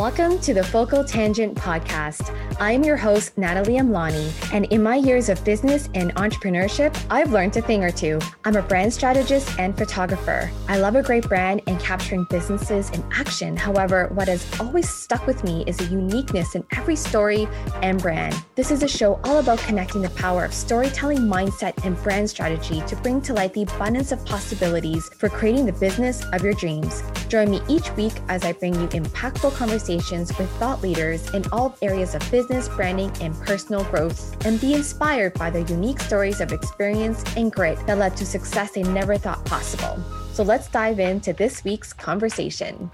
Welcome to the Focal Tangent podcast. I'm your host, Natalie Amlani, and in my years of business and entrepreneurship, I've learned a thing or two. I'm a brand strategist and photographer. I love a great brand and capturing businesses in action. However, what has always stuck with me is the uniqueness in every story and brand. This is a show all about connecting the power of storytelling, mindset, and brand strategy to bring to light the abundance of possibilities for creating the business of your dreams. Join me each week as I bring you impactful conversations conversations with thought leaders in all areas of business, branding, and personal growth, and be inspired by their unique stories of experience and grit that led to success they never thought possible. So let's dive into this week's conversation.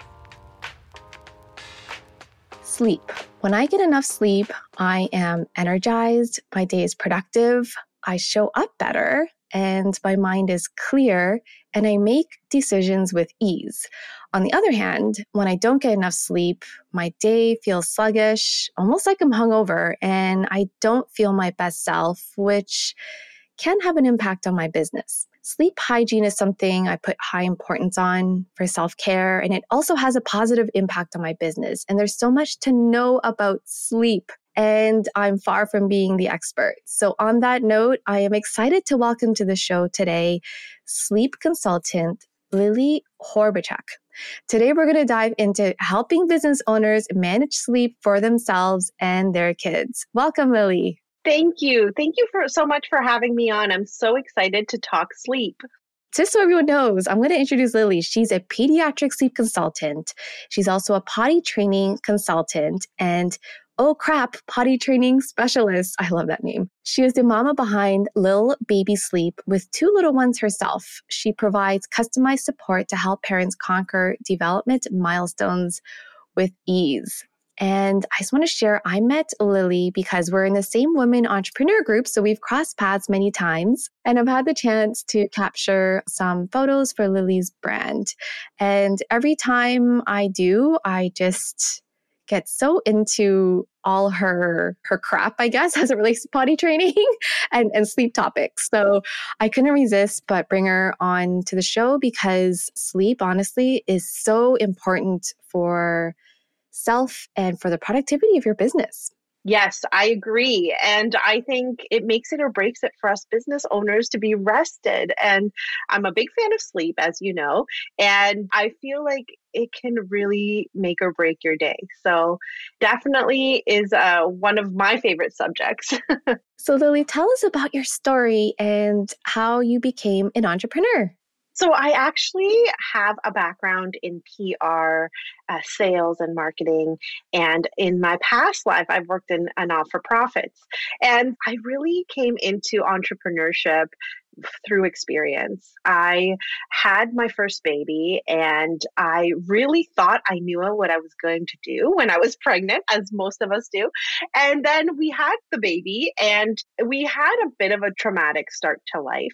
Sleep. When I get enough sleep, I am energized, my day is productive, I show up better, and my mind is clear and I make decisions with ease. On the other hand, when I don't get enough sleep, my day feels sluggish, almost like I'm hungover, and I don't feel my best self, which can have an impact on my business. Sleep hygiene is something I put high importance on for self care, and it also has a positive impact on my business. And there's so much to know about sleep and I'm far from being the expert. So, on that note, I am excited to welcome to the show today sleep consultant Lily Horbachek. Today, we're going to dive into helping business owners manage sleep for themselves and their kids. Welcome, Lily. Thank you. Thank you for so much for having me on. I'm so excited to talk sleep just so everyone knows, I'm going to introduce Lily. She's a pediatric sleep consultant. She's also a potty training consultant and Oh crap, potty training specialist. I love that name. She is the mama behind Lil Baby Sleep with two little ones herself. She provides customized support to help parents conquer development milestones with ease. And I just want to share I met Lily because we're in the same women entrepreneur group. So we've crossed paths many times. And I've had the chance to capture some photos for Lily's brand. And every time I do, I just get so into all her her crap, I guess, as it relates to potty training and, and sleep topics. So I couldn't resist but bring her on to the show because sleep, honestly, is so important for self and for the productivity of your business. Yes, I agree. And I think it makes it or breaks it for us business owners to be rested. And I'm a big fan of sleep, as you know, and I feel like it can really make or break your day. So, definitely is uh, one of my favorite subjects. so, Lily, tell us about your story and how you became an entrepreneur. So, I actually have a background in PR, uh, sales, and marketing. And in my past life, I've worked in a not for profits. And I really came into entrepreneurship through experience. I had my first baby and I really thought I knew what I was going to do when I was pregnant, as most of us do. And then we had the baby and we had a bit of a traumatic start to life.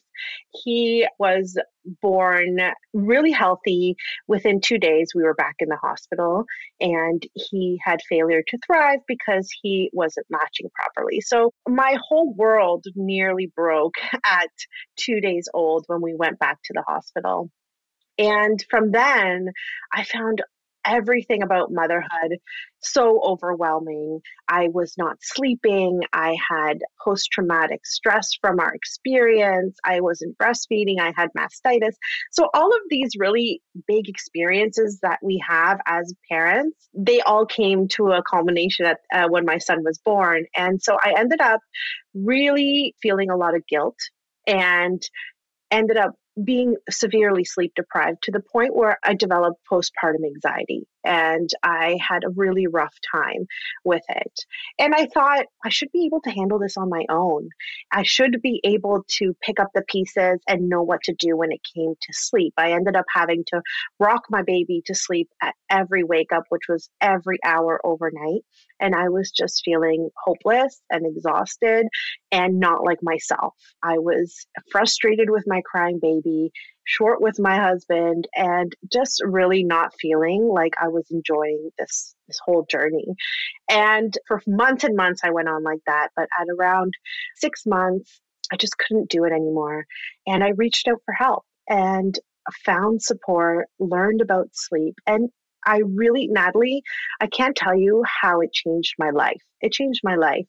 He was born really healthy. Within two days, we were back in the hospital, and he had failure to thrive because he wasn't latching properly. So, my whole world nearly broke at two days old when we went back to the hospital. And from then, I found everything about motherhood so overwhelming. I was not sleeping. I had post traumatic stress from our experience. I wasn't breastfeeding. I had mastitis. So, all of these really big experiences that we have as parents, they all came to a culmination at, uh, when my son was born. And so, I ended up really feeling a lot of guilt and ended up being severely sleep deprived to the point where I developed postpartum anxiety and I had a really rough time with it. And I thought I should be able to handle this on my own. I should be able to pick up the pieces and know what to do when it came to sleep. I ended up having to rock my baby to sleep at every wake up, which was every hour overnight. And I was just feeling hopeless and exhausted and not like myself. I was frustrated with my crying baby short with my husband and just really not feeling like I was enjoying this this whole journey. And for months and months I went on like that, but at around 6 months I just couldn't do it anymore and I reached out for help and found support, learned about sleep and I really, Natalie, I can't tell you how it changed my life. It changed my life.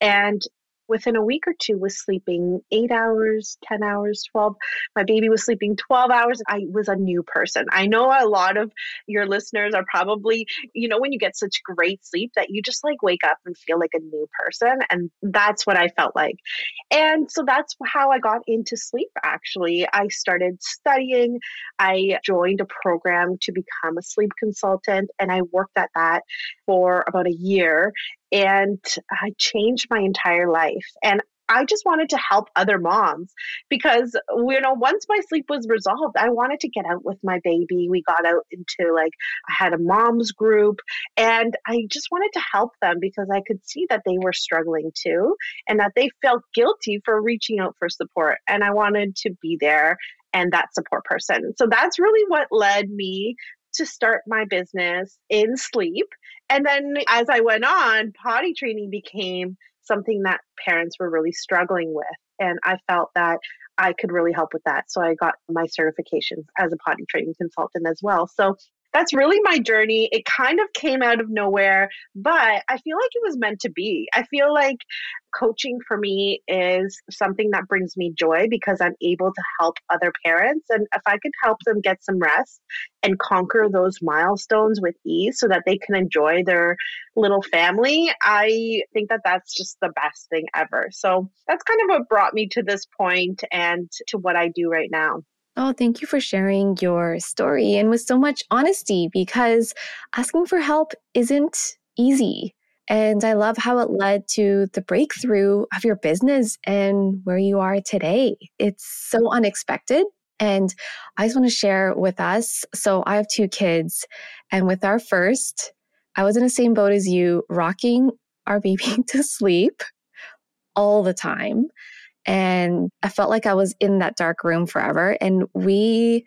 And within a week or two was sleeping eight hours 10 hours 12 my baby was sleeping 12 hours. I was a new person. I know a lot of your listeners are probably you know when you get such great sleep that you just like wake up and feel like a new person and that's what i felt like. And so that's how i got into sleep actually. I started studying. I joined a program to become a sleep consultant and i worked at that for about a year and I changed my entire life. And I just wanted to help other moms because you know once my sleep was resolved I wanted to get out with my baby we got out into like I had a mom's group and I just wanted to help them because I could see that they were struggling too and that they felt guilty for reaching out for support and I wanted to be there and that support person so that's really what led me to start my business in sleep. And then as I went on, potty training became something that parents were really struggling with. And I felt that I could really help with that. So I got my certifications as a potty training consultant as well. So that's really my journey. It kind of came out of nowhere, but I feel like it was meant to be. I feel like coaching for me is something that brings me joy because I'm able to help other parents. And if I could help them get some rest and conquer those milestones with ease so that they can enjoy their little family, I think that that's just the best thing ever. So that's kind of what brought me to this point and to what I do right now. Oh, thank you for sharing your story and with so much honesty because asking for help isn't easy. And I love how it led to the breakthrough of your business and where you are today. It's so unexpected. And I just want to share with us. So I have two kids, and with our first, I was in the same boat as you, rocking our baby to sleep all the time. And I felt like I was in that dark room forever. And we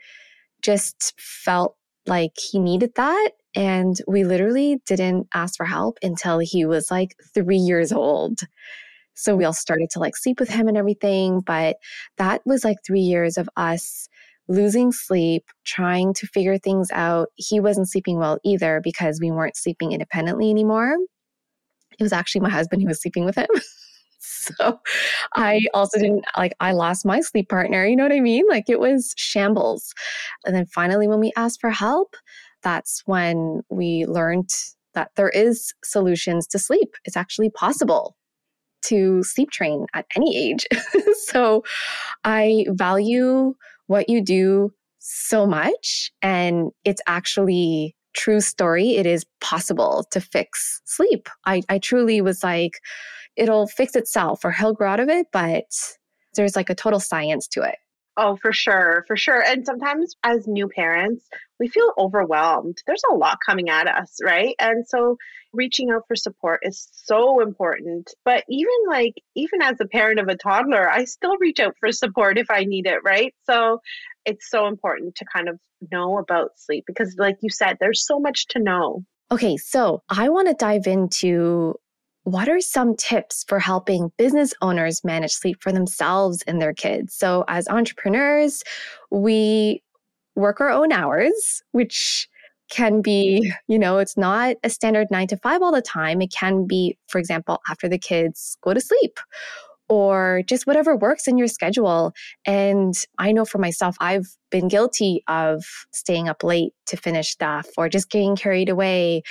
just felt like he needed that. And we literally didn't ask for help until he was like three years old. So we all started to like sleep with him and everything. But that was like three years of us losing sleep, trying to figure things out. He wasn't sleeping well either because we weren't sleeping independently anymore. It was actually my husband who was sleeping with him. so I also didn't like, I lost my sleep partner. You know what I mean? Like it was shambles. And then finally, when we asked for help, that's when we learned that there is solutions to sleep. It's actually possible to sleep train at any age. so I value what you do so much. And it's actually true story. It is possible to fix sleep. I, I truly was like, it'll fix itself or he'll grow out of it, but there's like a total science to it. Oh, for sure, for sure. And sometimes as new parents, we feel overwhelmed. There's a lot coming at us, right? And so reaching out for support is so important. But even like, even as a parent of a toddler, I still reach out for support if I need it, right? So it's so important to kind of know about sleep because, like you said, there's so much to know. Okay, so I want to dive into what are some tips for helping business owners manage sleep for themselves and their kids? So, as entrepreneurs, we work our own hours, which can be, you know, it's not a standard nine to five all the time. It can be, for example, after the kids go to sleep or just whatever works in your schedule. And I know for myself, I've been guilty of staying up late to finish stuff or just getting carried away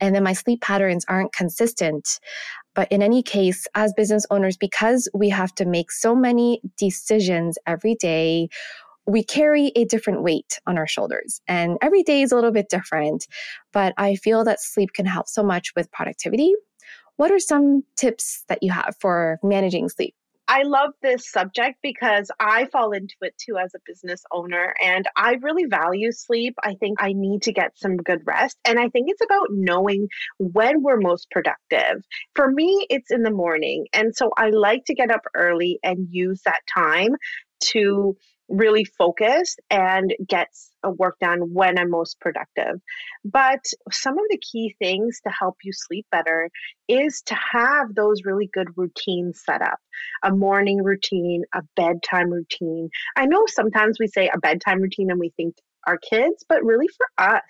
and then my sleep patterns aren't consistent. But in any case, as business owners, because we have to make so many decisions every day, we carry a different weight on our shoulders. And every day is a little bit different. But I feel that sleep can help so much with productivity. What are some tips that you have for managing sleep? I love this subject because I fall into it too as a business owner and I really value sleep. I think I need to get some good rest. And I think it's about knowing when we're most productive. For me, it's in the morning. And so I like to get up early and use that time to really focused and gets a work done when I'm most productive. But some of the key things to help you sleep better is to have those really good routines set up a morning routine, a bedtime routine. I know sometimes we say a bedtime routine and we think our kids, but really for us,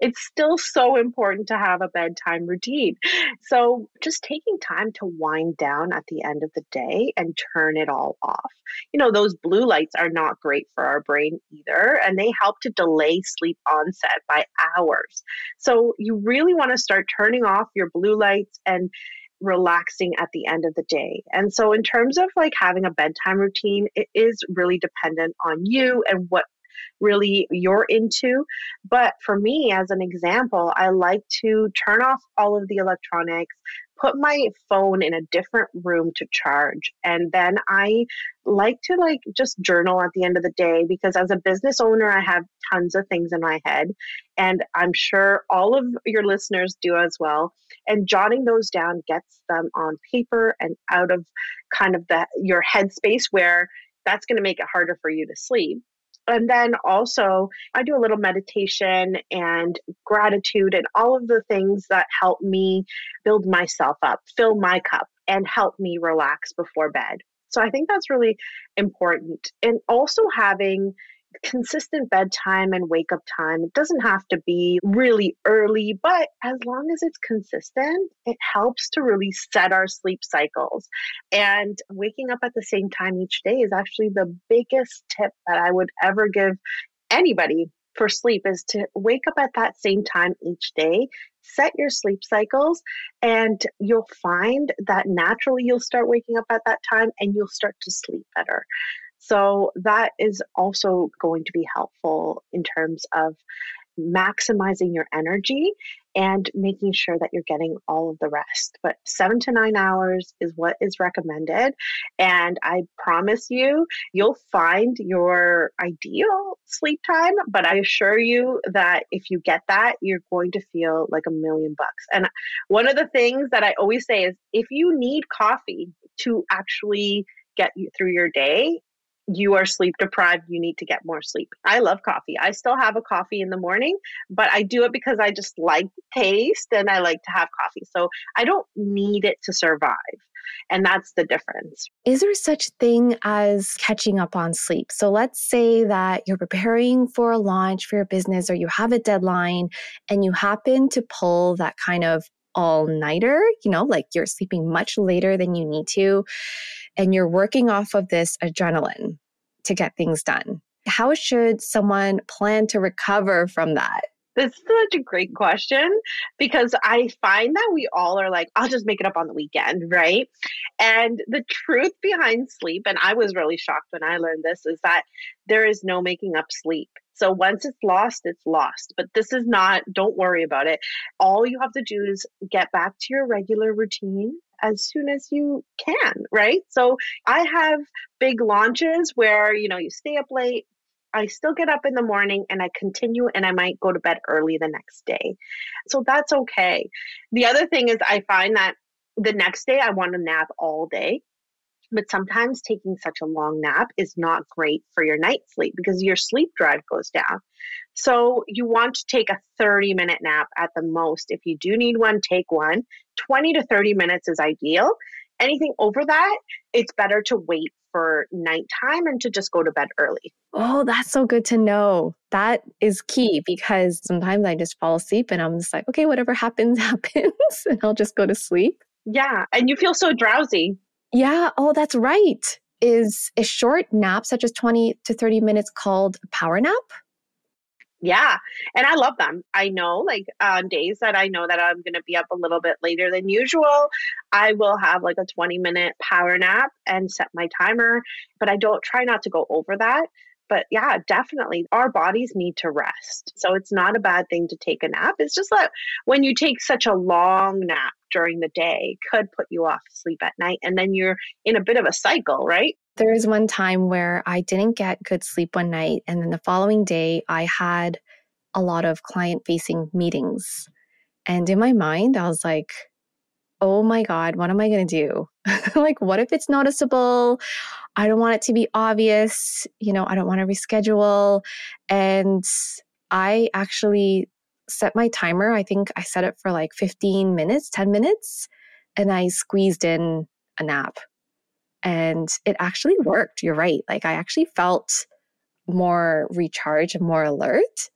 it's still so important to have a bedtime routine. So, just taking time to wind down at the end of the day and turn it all off. You know, those blue lights are not great for our brain either, and they help to delay sleep onset by hours. So, you really want to start turning off your blue lights and relaxing at the end of the day. And so, in terms of like having a bedtime routine, it is really dependent on you and what really you're into. But for me, as an example, I like to turn off all of the electronics, put my phone in a different room to charge and then i like to like just journal at the end of the day because as a business owner i have tons of things in my head and i'm sure all of your listeners do as well and jotting those down gets them on paper and out of kind of the your headspace where that's going to make it harder for you to sleep and then also, I do a little meditation and gratitude and all of the things that help me build myself up, fill my cup, and help me relax before bed. So I think that's really important. And also having consistent bedtime and wake up time. It doesn't have to be really early, but as long as it's consistent, it helps to really set our sleep cycles. And waking up at the same time each day is actually the biggest tip that I would ever give anybody for sleep is to wake up at that same time each day, set your sleep cycles, and you'll find that naturally you'll start waking up at that time and you'll start to sleep better. So that is also going to be helpful in terms of maximizing your energy and making sure that you're getting all of the rest. But seven to nine hours is what is recommended. And I promise you, you'll find your ideal sleep time. But I assure you that if you get that, you're going to feel like a million bucks. And one of the things that I always say is if you need coffee to actually get you through your day, you are sleep deprived, you need to get more sleep. I love coffee. I still have a coffee in the morning, but I do it because I just like taste and I like to have coffee. So I don't need it to survive. And that's the difference. Is there such thing as catching up on sleep? So let's say that you're preparing for a launch for your business or you have a deadline and you happen to pull that kind of all nighter, you know, like you're sleeping much later than you need to and you're working off of this adrenaline to get things done. How should someone plan to recover from that? This is such a great question because I find that we all are like, I'll just make it up on the weekend, right? And the truth behind sleep, and I was really shocked when I learned this, is that there is no making up sleep. So once it's lost, it's lost. But this is not, don't worry about it. All you have to do is get back to your regular routine as soon as you can, right? So I have big launches where, you know, you stay up late. I still get up in the morning and I continue and I might go to bed early the next day. So that's okay. The other thing is I find that the next day I want to nap all day. But sometimes taking such a long nap is not great for your night sleep because your sleep drive goes down. So you want to take a 30 minute nap at the most. If you do need one, take one. 20 to 30 minutes is ideal. Anything over that, it's better to wait for nighttime and to just go to bed early. Oh, that's so good to know. That is key because sometimes I just fall asleep and I'm just like, okay, whatever happens, happens, and I'll just go to sleep. Yeah. And you feel so drowsy. Yeah. Oh, that's right. Is a short nap, such as 20 to 30 minutes, called a power nap? Yeah. And I love them. I know, like on days that I know that I'm going to be up a little bit later than usual, I will have like a 20 minute power nap and set my timer. But I don't try not to go over that. But yeah, definitely our bodies need to rest. So it's not a bad thing to take a nap. It's just that when you take such a long nap during the day, could put you off sleep at night. And then you're in a bit of a cycle, right? There was one time where I didn't get good sleep one night. And then the following day, I had a lot of client facing meetings. And in my mind, I was like, oh my God, what am I going to do? like, what if it's noticeable? I don't want it to be obvious. You know, I don't want to reschedule. And I actually set my timer. I think I set it for like 15 minutes, 10 minutes, and I squeezed in a nap. And it actually worked. You're right. Like, I actually felt more recharged and more alert.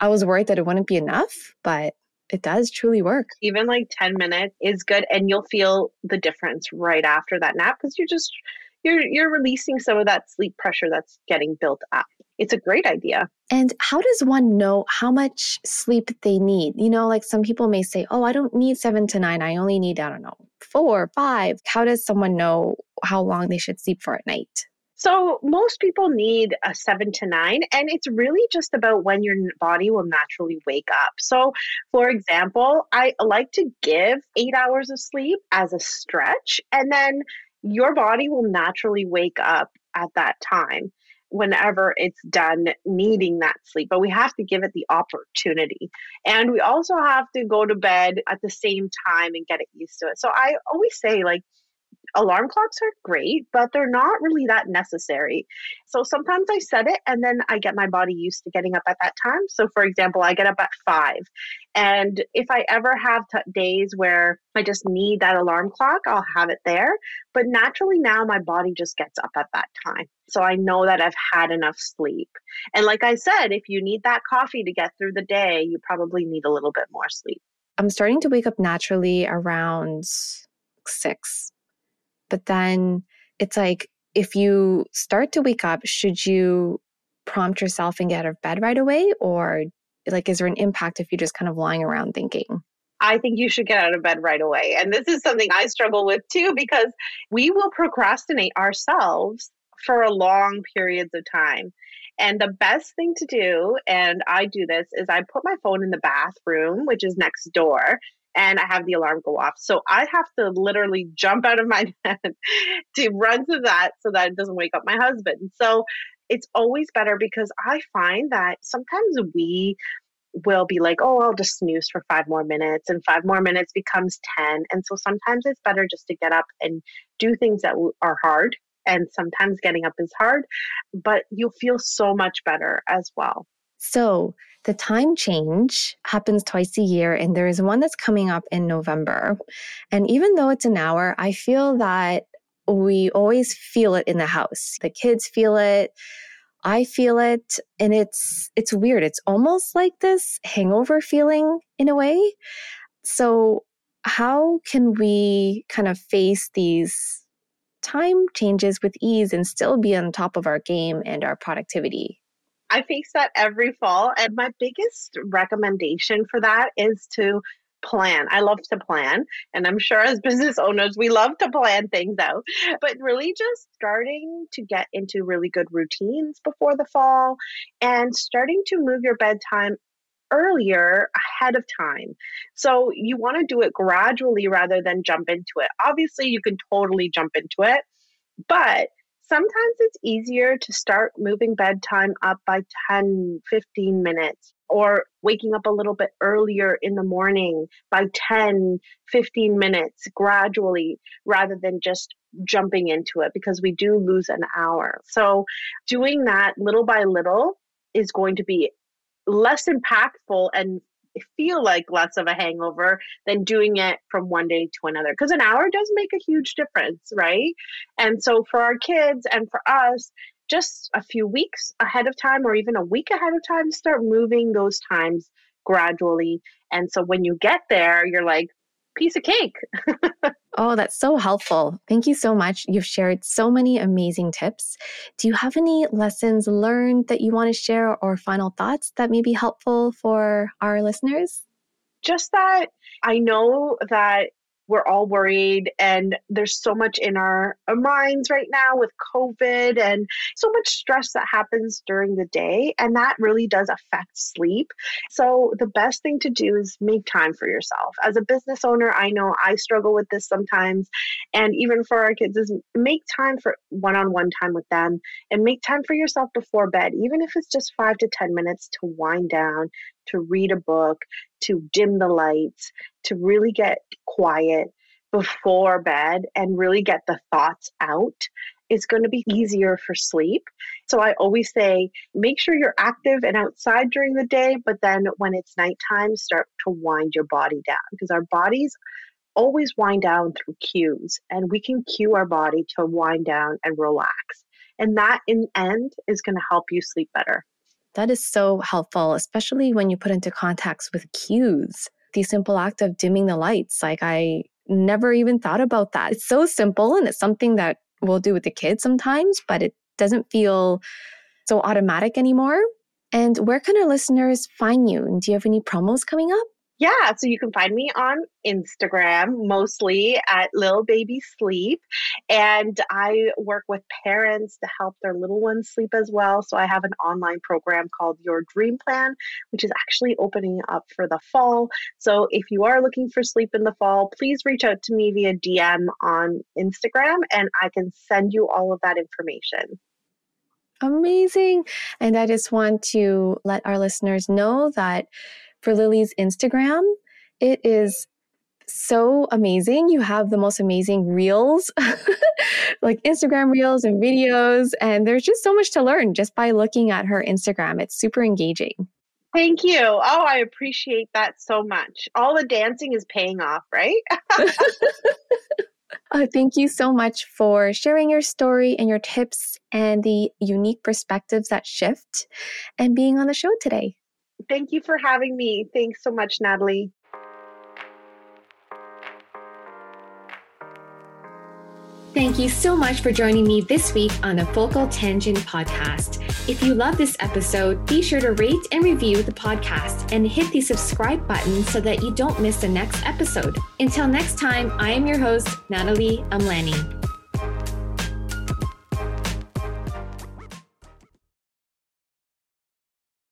I was worried that it wouldn't be enough, but it does truly work. Even like 10 minutes is good and you'll feel the difference right after that nap because you're just you're you're releasing some of that sleep pressure that's getting built up. It's a great idea. And how does one know how much sleep they need? You know, like some people may say, "Oh, I don't need 7 to 9. I only need I don't know, 4, or 5." How does someone know how long they should sleep for at night? So, most people need a seven to nine, and it's really just about when your body will naturally wake up. So, for example, I like to give eight hours of sleep as a stretch, and then your body will naturally wake up at that time whenever it's done needing that sleep. But we have to give it the opportunity. And we also have to go to bed at the same time and get it used to it. So I always say, like, alarm clocks are great, but they're not really that necessary. So sometimes I set it and then I get my body used to getting up at that time. So, for example, I get up at five. And if I ever have t- days where I just need that alarm clock, I'll have it there. But naturally, now my body just gets up at that time. So I know that I've had enough sleep. And like I said, if you need that coffee to get through the day, you probably need a little bit more sleep. I'm starting to wake up naturally around six but then it's like, if you start to wake up, should you prompt yourself and get out of bed right away? Or like, is there an impact if you're just kind of lying around thinking? I think you should get out of bed right away. And this is something I struggle with too, because we will procrastinate ourselves for long periods of time. And the best thing to do, and I do this, is I put my phone in the bathroom, which is next door, and I have the alarm go off. So I have to literally jump out of my bed to run to that so that it doesn't wake up my husband. So it's always better because I find that sometimes we will be like, oh, I'll just snooze for five more minutes, and five more minutes becomes 10. And so sometimes it's better just to get up and do things that are hard. And sometimes getting up is hard, but you'll feel so much better as well. So, the time change happens twice a year, and there is one that's coming up in November. And even though it's an hour, I feel that we always feel it in the house. The kids feel it. I feel it and it's it's weird. It's almost like this hangover feeling in a way. So how can we kind of face these time changes with ease and still be on top of our game and our productivity? I face that every fall. And my biggest recommendation for that is to plan. I love to plan. And I'm sure as business owners, we love to plan things out. But really just starting to get into really good routines before the fall and starting to move your bedtime earlier ahead of time. So you want to do it gradually rather than jump into it. Obviously, you can totally jump into it, but sometimes it's easier to start moving bedtime up by 10, 15 minutes or waking up a little bit earlier in the morning by 10, 15 minutes gradually rather than just jumping into it because we do lose an hour. So doing that little by little is going to be less impactful and feel like less of a hangover than doing it from one day to another because an hour does make a huge difference right? And so for our kids and for us just a few weeks ahead of time or even a week ahead of time start moving those times gradually. And so when you get there you're like piece of cake Oh, that's so helpful. Thank you so much. You've shared so many amazing tips. Do you have any lessons learned that you want to share or final thoughts that may be helpful for our listeners? Just that I know that we're all worried and there's so much in our, our minds right now with covid and so much stress that happens during the day and that really does affect sleep. So the best thing to do is make time for yourself. As a business owner i know i struggle with this sometimes and even for our kids is make time for one-on-one time with them and make time for yourself before bed even if it's just five to ten minutes to wind down to read a book, to dim the lights, to really get quiet before bed and really get the thoughts out is going to be easier for sleep. So I always say make sure you're active and outside during the day, but then when it's nighttime, start to wind your body down because our bodies always wind down through cues and we can cue our body to wind down and relax. And that in end is going to help you sleep better. That is so helpful, especially when you put into context with cues. The simple act of dimming the lights. Like I never even thought about that. It's so simple and it's something that we'll do with the kids sometimes, but it doesn't feel so automatic anymore. And where can our listeners find you? And do you have any promos coming up? Yeah, so you can find me on Instagram mostly at Lil Baby Sleep. And I work with parents to help their little ones sleep as well. So I have an online program called Your Dream Plan, which is actually opening up for the fall. So if you are looking for sleep in the fall, please reach out to me via DM on Instagram and I can send you all of that information. Amazing. And I just want to let our listeners know that for Lily's Instagram, it is so amazing. You have the most amazing reels, like Instagram reels and videos. And there's just so much to learn just by looking at her Instagram. It's super engaging. Thank you. Oh, I appreciate that so much. All the dancing is paying off, right? Uh, thank you so much for sharing your story and your tips and the unique perspectives that shift and being on the show today. Thank you for having me. Thanks so much, Natalie. Thank you so much for joining me this week on the Focal Tangent podcast. If you love this episode, be sure to rate and review the podcast and hit the subscribe button so that you don't miss the next episode. Until next time, I am your host, Natalie Amlani.